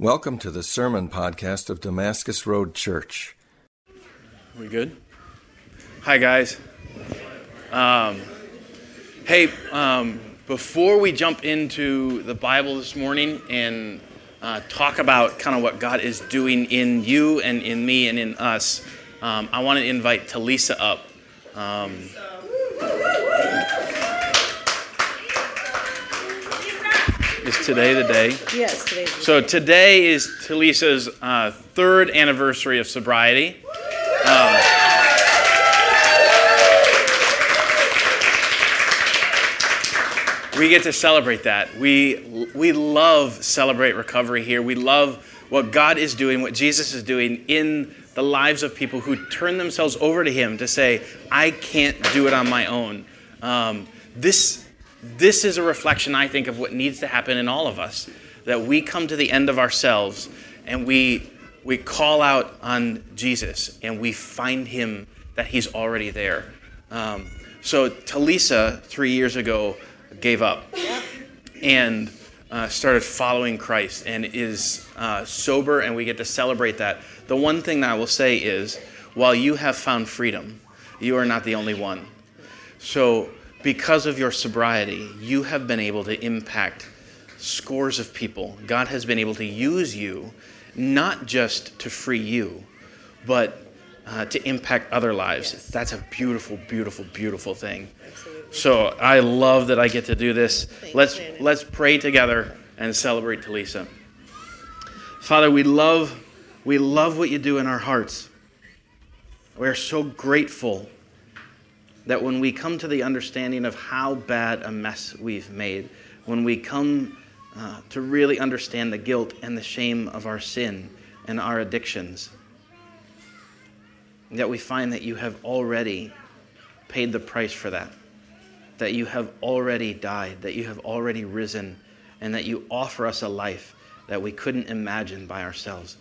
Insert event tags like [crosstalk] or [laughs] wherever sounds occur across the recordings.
Welcome to the sermon podcast of Damascus Road Church. We good? Hi, guys. Um, hey, um, before we jump into the Bible this morning and uh, talk about kind of what God is doing in you and in me and in us, um, I want to invite Talisa up. Um, is today the day? Yes, today's the So today is Talisa's uh, third anniversary of sobriety. Um, we get to celebrate that. We we love celebrate recovery here. We love what God is doing, what Jesus is doing in the lives of people who turn themselves over to Him to say, "I can't do it on my own." Um, this this is a reflection, I think, of what needs to happen in all of us. That we come to the end of ourselves and we we call out on Jesus and we find Him that He's already there. Um, so Talisa three years ago gave up and uh, started following Christ and is uh, sober, and we get to celebrate that. The one thing that I will say is, while you have found freedom, you are not the only one. So, because of your sobriety, you have been able to impact scores of people. God has been able to use you not just to free you, but uh, to impact other lives. That's a beautiful, beautiful, beautiful thing. So I love that I get to do this. Let's let's pray together and celebrate Talisa. Father, we love we love what you do in our hearts. We are so grateful that when we come to the understanding of how bad a mess we've made, when we come uh, to really understand the guilt and the shame of our sin and our addictions, that we find that you have already paid the price for that, that you have already died, that you have already risen, and that you offer us a life that we couldn't imagine by ourselves.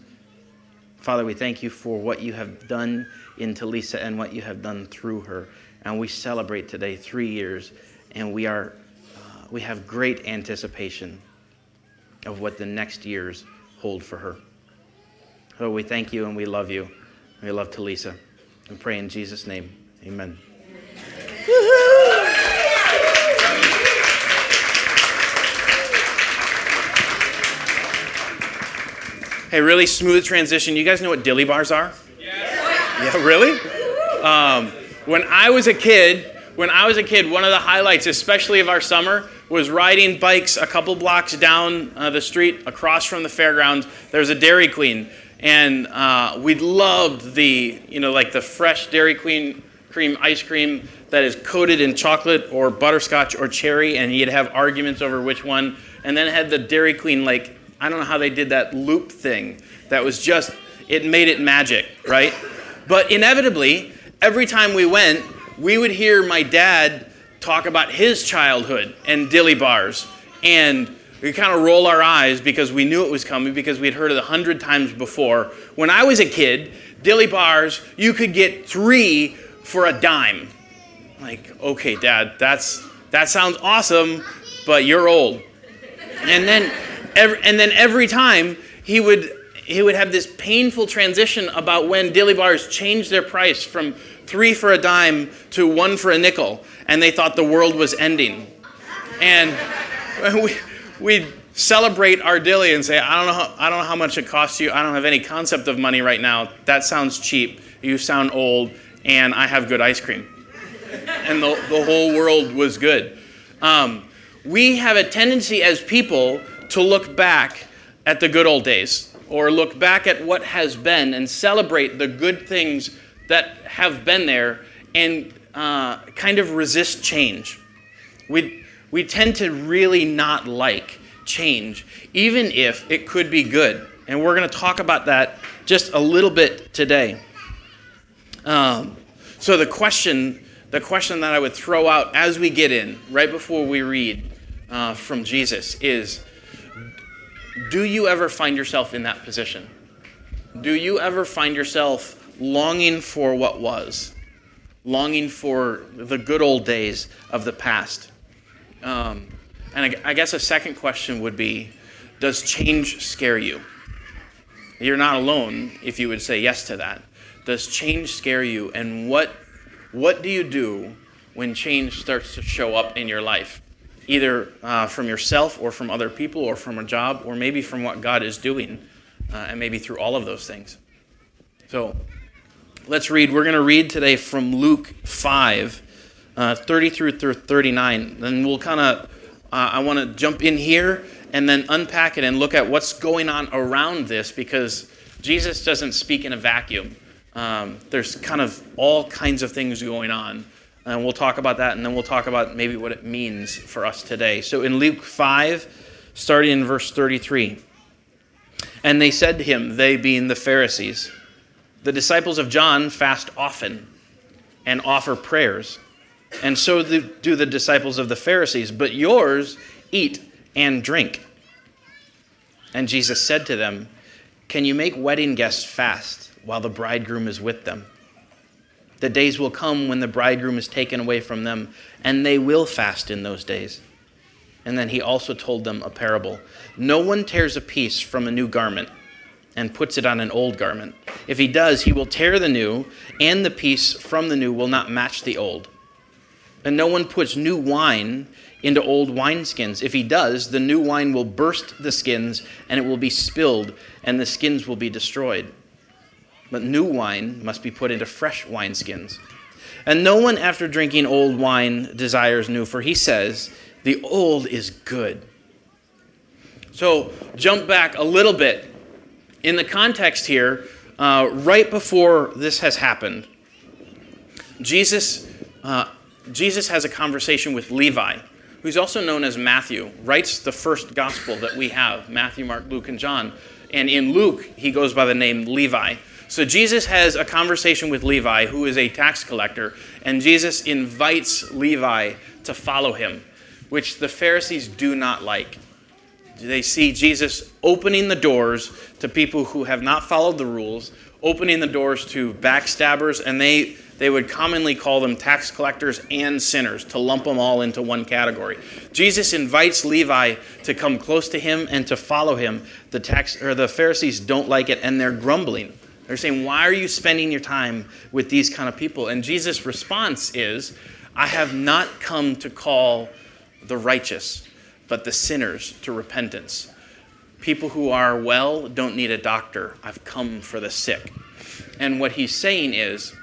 Father, we thank you for what you have done in Talisa and what you have done through her. And we celebrate today three years, and we are uh, we have great anticipation of what the next years hold for her. So we thank you and we love you. We love Talisa. And pray in Jesus' name. Amen. Hey, really smooth transition. You guys know what dilly bars are? Yeah, really? Um, when I was a kid, when I was a kid, one of the highlights, especially of our summer, was riding bikes a couple blocks down uh, the street across from the fairgrounds. There's a Dairy Queen, and uh, we loved the, you know, like the fresh Dairy Queen cream ice cream that is coated in chocolate or butterscotch or cherry, and you'd have arguments over which one. And then had the Dairy Queen, like, I don't know how they did that loop thing that was just, it made it magic, right? But inevitably, every time we went, we would hear my dad talk about his childhood and dilly bars. And we kind of roll our eyes because we knew it was coming because we'd heard it a hundred times before. When I was a kid, dilly bars, you could get three for a dime. Like, okay, dad, that's that sounds awesome, but you're old. And then, every, and then every time he would he would have this painful transition about when dilly bars changed their price from three for a dime to one for a nickel, and they thought the world was ending. And [laughs] we we'd celebrate our dilly and say, I don't know how, I don't know how much it costs you. I don't have any concept of money right now. That sounds cheap. You sound old, and I have good ice cream [laughs] and the, the whole world was good. Um, we have a tendency as people to look back at the good old days or look back at what has been and celebrate the good things that have been there and uh, kind of resist change. We, we tend to really not like change, even if it could be good. And we're going to talk about that just a little bit today. Um, so the question, the question that I would throw out as we get in, right before we read uh, from Jesus, is: Do you ever find yourself in that position? Do you ever find yourself longing for what was, longing for the good old days of the past? Um, and I, I guess a second question would be: Does change scare you? You're not alone if you would say yes to that. Does change scare you? And what, what do you do when change starts to show up in your life? Either uh, from yourself or from other people or from a job or maybe from what God is doing, uh, and maybe through all of those things. So let's read. We're going to read today from Luke 5, uh, 30 through 39. Then we'll kind of, uh, I want to jump in here and then unpack it and look at what's going on around this because Jesus doesn't speak in a vacuum. Um, there's kind of all kinds of things going on. And we'll talk about that, and then we'll talk about maybe what it means for us today. So in Luke 5, starting in verse 33, and they said to him, they being the Pharisees, the disciples of John fast often and offer prayers, and so do the disciples of the Pharisees, but yours eat and drink. And Jesus said to them, Can you make wedding guests fast while the bridegroom is with them? The days will come when the bridegroom is taken away from them, and they will fast in those days. And then he also told them a parable No one tears a piece from a new garment and puts it on an old garment. If he does, he will tear the new, and the piece from the new will not match the old. And no one puts new wine into old wineskins. If he does, the new wine will burst the skins, and it will be spilled, and the skins will be destroyed. But new wine must be put into fresh wineskins. And no one, after drinking old wine, desires new, for he says, The old is good. So, jump back a little bit. In the context here, uh, right before this has happened, Jesus, uh, Jesus has a conversation with Levi, who's also known as Matthew, writes the first gospel that we have Matthew, Mark, Luke, and John. And in Luke, he goes by the name Levi. So Jesus has a conversation with Levi, who is a tax collector, and Jesus invites Levi to follow him, which the Pharisees do not like. They see Jesus opening the doors to people who have not followed the rules, opening the doors to backstabbers, and they, they would commonly call them tax collectors and sinners, to lump them all into one category. Jesus invites Levi to come close to him and to follow him. The tax or the Pharisees don't like it, and they're grumbling. They're saying, Why are you spending your time with these kind of people? And Jesus' response is, I have not come to call the righteous, but the sinners to repentance. People who are well don't need a doctor. I've come for the sick. And what he's saying is,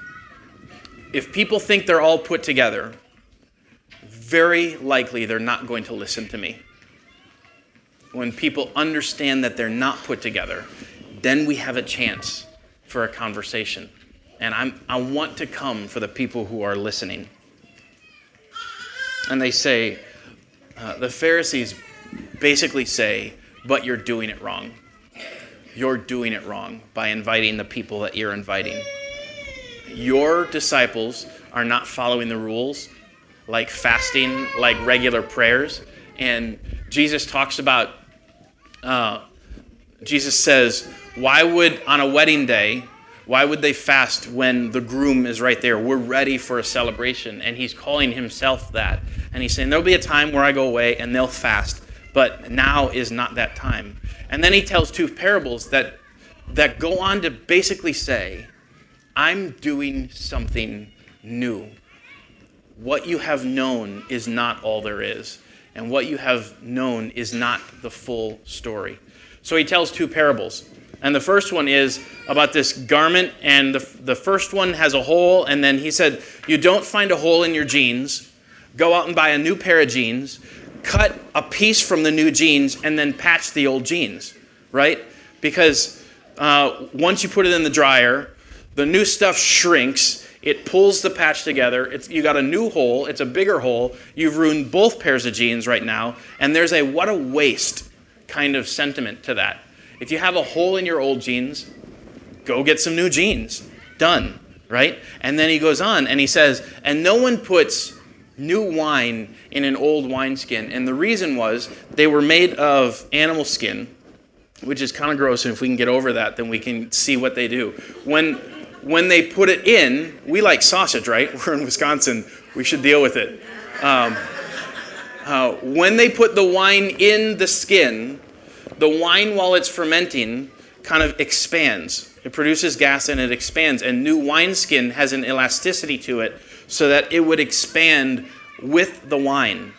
if people think they're all put together, very likely they're not going to listen to me. When people understand that they're not put together, then we have a chance for a conversation. And I'm, I want to come for the people who are listening. And they say, uh, the Pharisees basically say, but you're doing it wrong. You're doing it wrong by inviting the people that you're inviting. Your disciples are not following the rules, like fasting, like regular prayers. And Jesus talks about, uh, Jesus says, why would, on a wedding day, why would they fast when the groom is right there? We're ready for a celebration. And he's calling himself that. And he's saying, There'll be a time where I go away and they'll fast, but now is not that time. And then he tells two parables that, that go on to basically say, I'm doing something new. What you have known is not all there is, and what you have known is not the full story. So he tells two parables. And the first one is about this garment, and the, the first one has a hole, and then he said, You don't find a hole in your jeans, go out and buy a new pair of jeans, cut a piece from the new jeans, and then patch the old jeans, right? Because uh, once you put it in the dryer, the new stuff shrinks, it pulls the patch together. It's, you got a new hole, it's a bigger hole. You've ruined both pairs of jeans right now, and there's a what a waste kind of sentiment to that. If you have a hole in your old jeans, go get some new jeans. Done, right? And then he goes on and he says, and no one puts new wine in an old wineskin. And the reason was they were made of animal skin, which is kind of gross. And if we can get over that, then we can see what they do. When, when they put it in, we like sausage, right? [laughs] We're in Wisconsin. We should deal with it. Um, uh, when they put the wine in the skin, the wine, while it's fermenting, kind of expands. It produces gas and it expands. And new wineskin has an elasticity to it so that it would expand with the wine.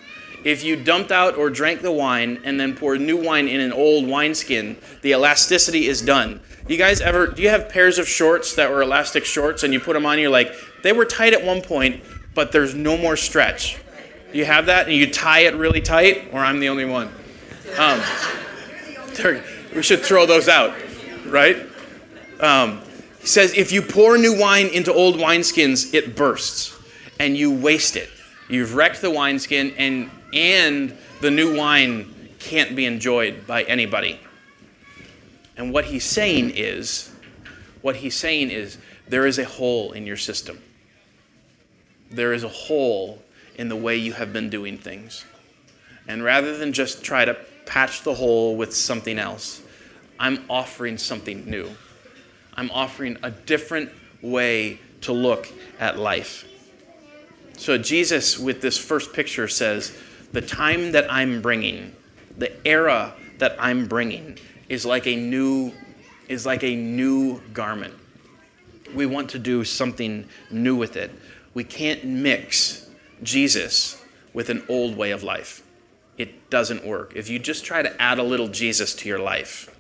If you dumped out or drank the wine and then poured new wine in an old wineskin, the elasticity is done. You guys ever, do you have pairs of shorts that were elastic shorts and you put them on, you're like, they were tight at one point, but there's no more stretch. You have that? And you tie it really tight, or I'm the only one? Um, we should throw those out, right? Um, he says, if you pour new wine into old wineskins, it bursts and you waste it. You've wrecked the wineskin, and, and the new wine can't be enjoyed by anybody. And what he's saying is, what he's saying is, there is a hole in your system. There is a hole in the way you have been doing things. And rather than just try to patch the hole with something else, I'm offering something new. I'm offering a different way to look at life. So, Jesus, with this first picture, says, The time that I'm bringing, the era that I'm bringing, is like a new, is like a new garment. We want to do something new with it. We can't mix Jesus with an old way of life. It doesn't work. If you just try to add a little Jesus to your life,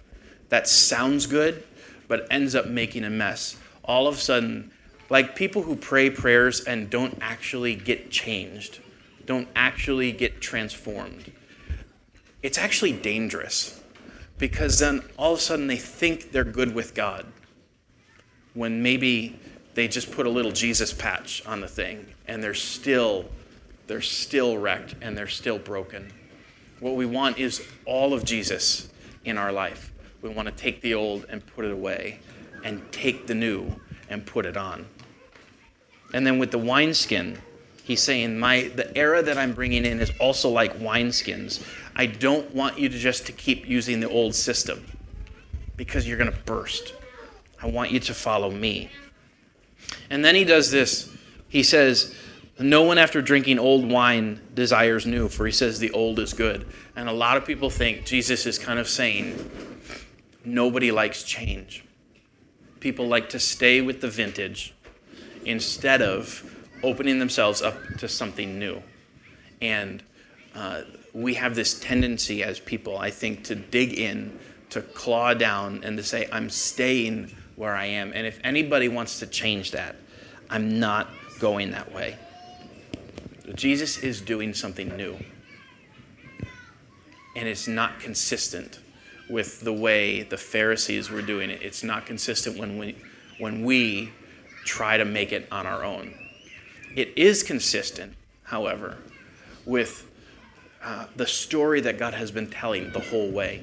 that sounds good, but ends up making a mess. All of a sudden, like people who pray prayers and don't actually get changed, don't actually get transformed. It's actually dangerous because then all of a sudden they think they're good with God when maybe they just put a little Jesus patch on the thing and they're still they're still wrecked and they're still broken. What we want is all of Jesus in our life. We want to take the old and put it away and take the new and put it on. And then with the wineskin, he's saying, My the era that I'm bringing in is also like wineskins. I don't want you to just to keep using the old system because you're going to burst. I want you to follow me. And then he does this. He says, No one after drinking old wine desires new, for he says the old is good. And a lot of people think Jesus is kind of saying, Nobody likes change. People like to stay with the vintage instead of opening themselves up to something new. And uh, we have this tendency as people, I think, to dig in, to claw down, and to say, I'm staying where I am. And if anybody wants to change that, I'm not going that way. Jesus is doing something new. And it's not consistent with the way the Pharisees were doing it. It's not consistent when we, when we try to make it on our own. It is consistent, however, with uh, the story that God has been telling the whole way.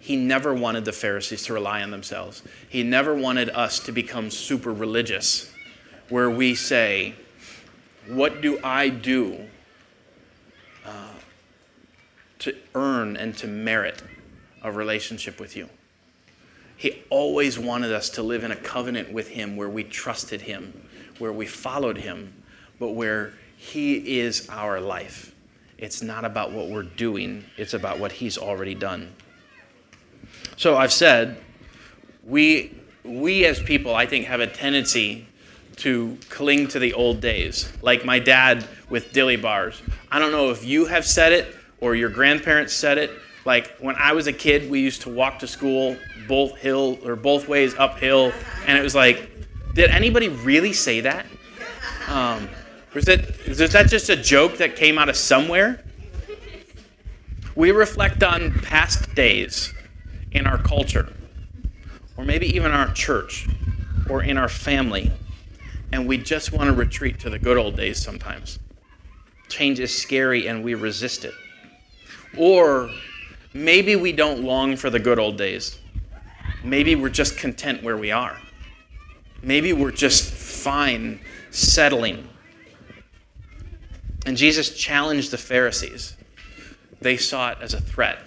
He never wanted the Pharisees to rely on themselves. He never wanted us to become super religious, where we say, What do I do uh, to earn and to merit a relationship with you? He always wanted us to live in a covenant with Him where we trusted Him, where we followed Him, but where He is our life. It's not about what we're doing, it's about what He's already done. So I've said, we, we as people, I think, have a tendency to cling to the old days, like my dad with dilly bars. I don't know if you have said it or your grandparents said it, like when I was a kid, we used to walk to school both hill or both ways uphill, and it was like, did anybody really say that? Um, was that is that just a joke that came out of somewhere? We reflect on past days in our culture, or maybe even our church, or in our family, and we just want to retreat to the good old days sometimes. Change is scary and we resist it. Or Maybe we don't long for the good old days. Maybe we're just content where we are. Maybe we're just fine settling. And Jesus challenged the Pharisees. They saw it as a threat.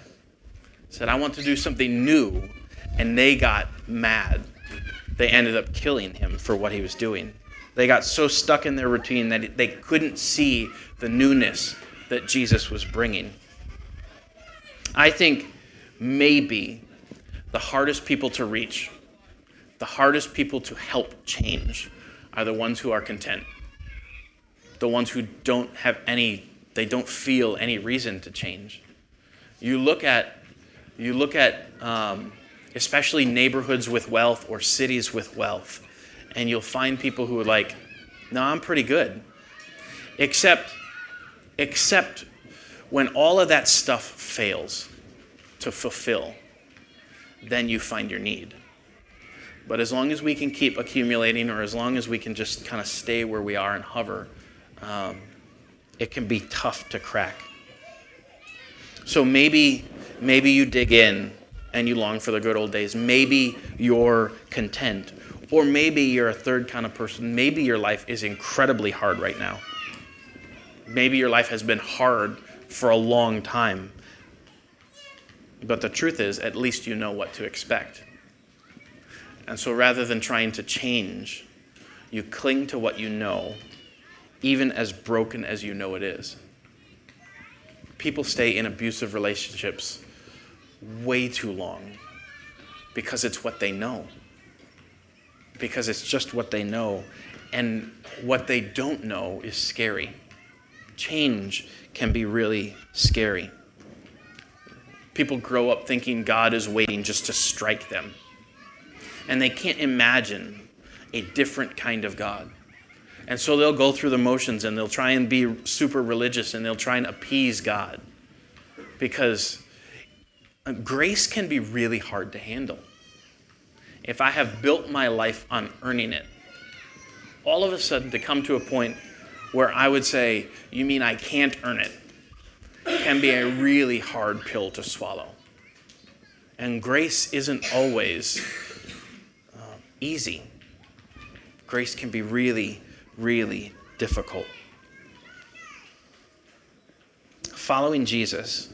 Said, I want to do something new. And they got mad. They ended up killing him for what he was doing. They got so stuck in their routine that they couldn't see the newness that Jesus was bringing. I think maybe the hardest people to reach, the hardest people to help change are the ones who are content. The ones who don't have any, they don't feel any reason to change. You look at, you look at um, especially neighborhoods with wealth or cities with wealth, and you'll find people who are like, no, I'm pretty good. Except, except when all of that stuff fails to fulfill, then you find your need. But as long as we can keep accumulating, or as long as we can just kind of stay where we are and hover, um, it can be tough to crack. So maybe, maybe you dig in and you long for the good old days. Maybe you're content. Or maybe you're a third kind of person. Maybe your life is incredibly hard right now. Maybe your life has been hard for a long time. But the truth is, at least you know what to expect. And so rather than trying to change, you cling to what you know, even as broken as you know it is. People stay in abusive relationships way too long because it's what they know. Because it's just what they know. And what they don't know is scary. Change can be really scary. People grow up thinking God is waiting just to strike them and they can't imagine a different kind of God. And so they'll go through the motions and they'll try and be super religious and they'll try and appease God because uh, grace can be really hard to handle. If I have built my life on earning it, all of a sudden to come to a point where I would say, You mean I can't earn it? can be a really hard pill to swallow. And grace isn't always uh, easy. Grace can be really, really difficult. Following Jesus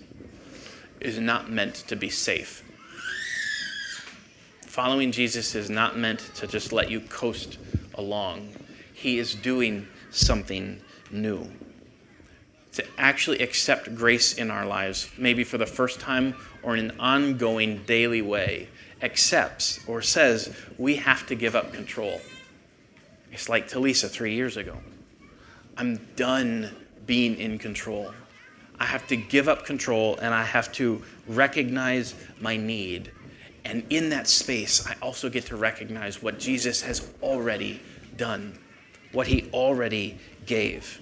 is not meant to be safe. Following Jesus is not meant to just let you coast along. He is doing something new. To actually accept grace in our lives, maybe for the first time or in an ongoing daily way, accepts or says we have to give up control. It's like Talisa three years ago. I'm done being in control. I have to give up control and I have to recognize my need. And in that space, I also get to recognize what Jesus has already done, what he already gave.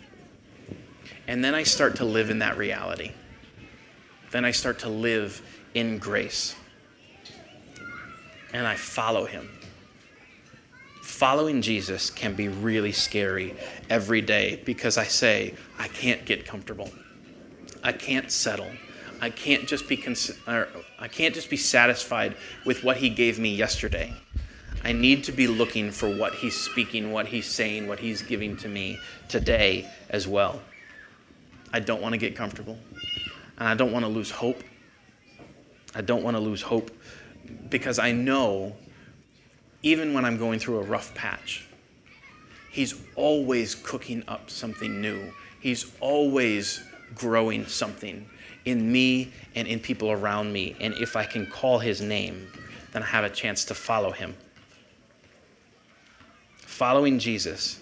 And then I start to live in that reality. Then I start to live in grace and I follow him. Following Jesus can be really scary every day because I say, I can't get comfortable. I can't settle. I can't just be cons- I can't just be satisfied with what he gave me yesterday. I need to be looking for what he's speaking, what he's saying, what he's giving to me today as well. I don't want to get comfortable. And I don't want to lose hope. I don't want to lose hope because I know even when I'm going through a rough patch, He's always cooking up something new. He's always growing something in me and in people around me. And if I can call His name, then I have a chance to follow Him. Following Jesus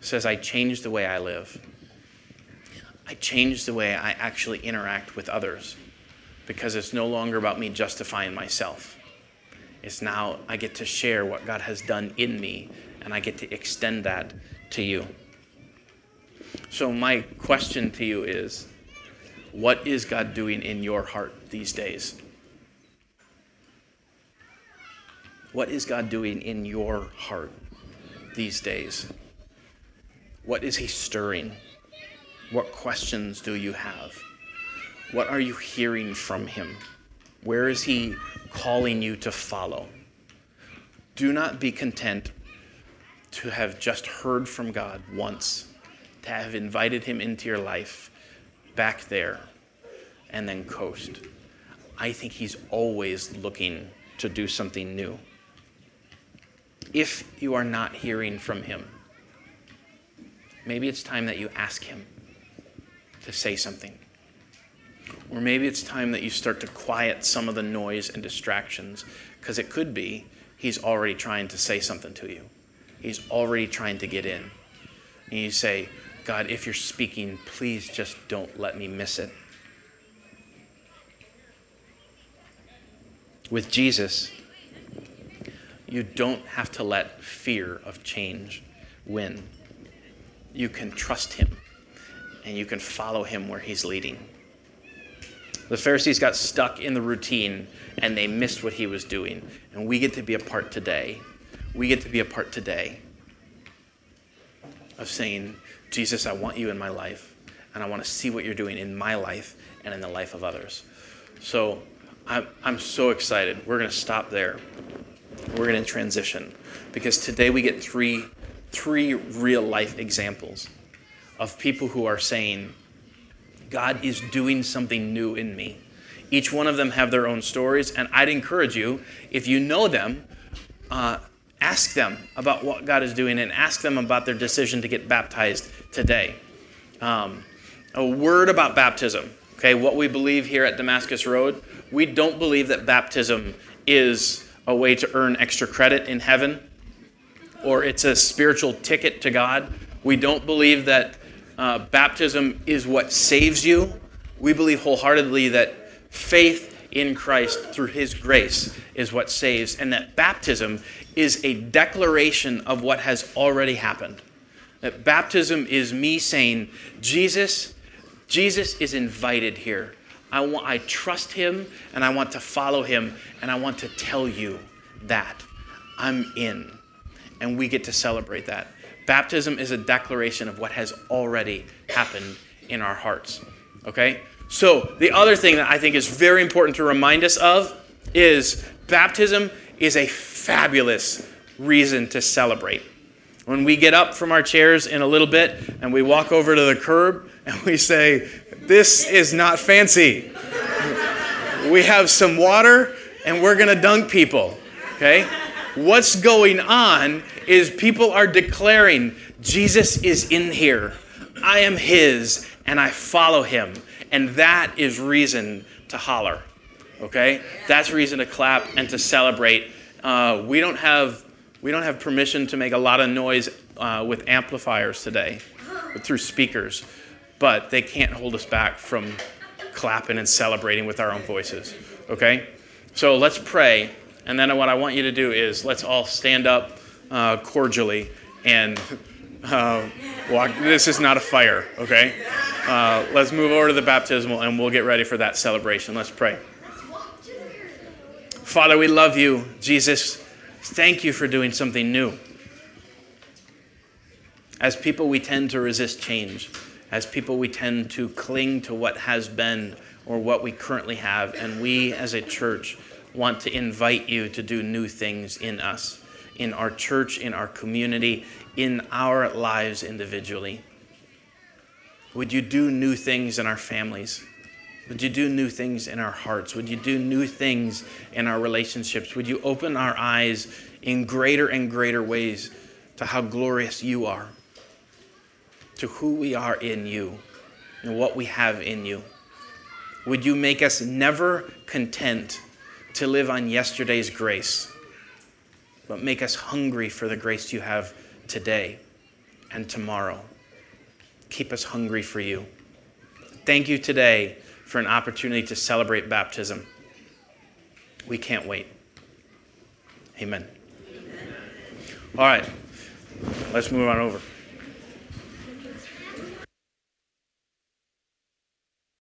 says, I change the way I live. I change the way I actually interact with others because it's no longer about me justifying myself. It's now I get to share what God has done in me and I get to extend that to you. So, my question to you is what is God doing in your heart these days? What is God doing in your heart these days? What is He stirring? What questions do you have? What are you hearing from him? Where is he calling you to follow? Do not be content to have just heard from God once, to have invited him into your life back there, and then coast. I think he's always looking to do something new. If you are not hearing from him, maybe it's time that you ask him to say something. Or maybe it's time that you start to quiet some of the noise and distractions, because it could be he's already trying to say something to you. He's already trying to get in. And you say, God, if you're speaking, please just don't let me miss it. With Jesus, you don't have to let fear of change win. You can trust him and you can follow him where he's leading. The Pharisees got stuck in the routine and they missed what he was doing. And we get to be a part today. We get to be a part today of saying, Jesus, I want you in my life, and I want to see what you're doing in my life and in the life of others. So I'm, I'm so excited. We're going to stop there. We're going to transition because today we get three, three real life examples of people who are saying, God is doing something new in me. Each one of them have their own stories, and I'd encourage you, if you know them, uh, ask them about what God is doing and ask them about their decision to get baptized today. Um, a word about baptism, okay, what we believe here at Damascus Road, we don't believe that baptism is a way to earn extra credit in heaven or it's a spiritual ticket to God. We don't believe that uh, baptism is what saves you. We believe wholeheartedly that faith in Christ through his grace is what saves, and that baptism is a declaration of what has already happened. That baptism is me saying, Jesus, Jesus is invited here. I want I trust him and I want to follow him and I want to tell you that I'm in. And we get to celebrate that. Baptism is a declaration of what has already happened in our hearts. Okay? So, the other thing that I think is very important to remind us of is baptism is a fabulous reason to celebrate. When we get up from our chairs in a little bit and we walk over to the curb and we say, This is not fancy. we have some water and we're going to dunk people. Okay? What's going on is people are declaring, Jesus is in here. I am his and I follow him. And that is reason to holler. Okay? That's reason to clap and to celebrate. Uh, we don't have we don't have permission to make a lot of noise uh, with amplifiers today, through speakers, but they can't hold us back from clapping and celebrating with our own voices. Okay? So let's pray, and then what I want you to do is let's all stand up uh, cordially and uh, walk. This is not a fire, okay? Uh, let's move over to the baptismal and we'll get ready for that celebration. Let's pray. Father, we love you. Jesus, thank you for doing something new. As people, we tend to resist change. As people, we tend to cling to what has been or what we currently have. And we, as a church, want to invite you to do new things in us, in our church, in our community, in our lives individually. Would you do new things in our families? Would you do new things in our hearts? Would you do new things in our relationships? Would you open our eyes in greater and greater ways to how glorious you are, to who we are in you, and what we have in you? Would you make us never content to live on yesterday's grace, but make us hungry for the grace you have today and tomorrow? Keep us hungry for you. Thank you today for an opportunity to celebrate baptism. We can't wait. Amen. Amen. All right, let's move on over.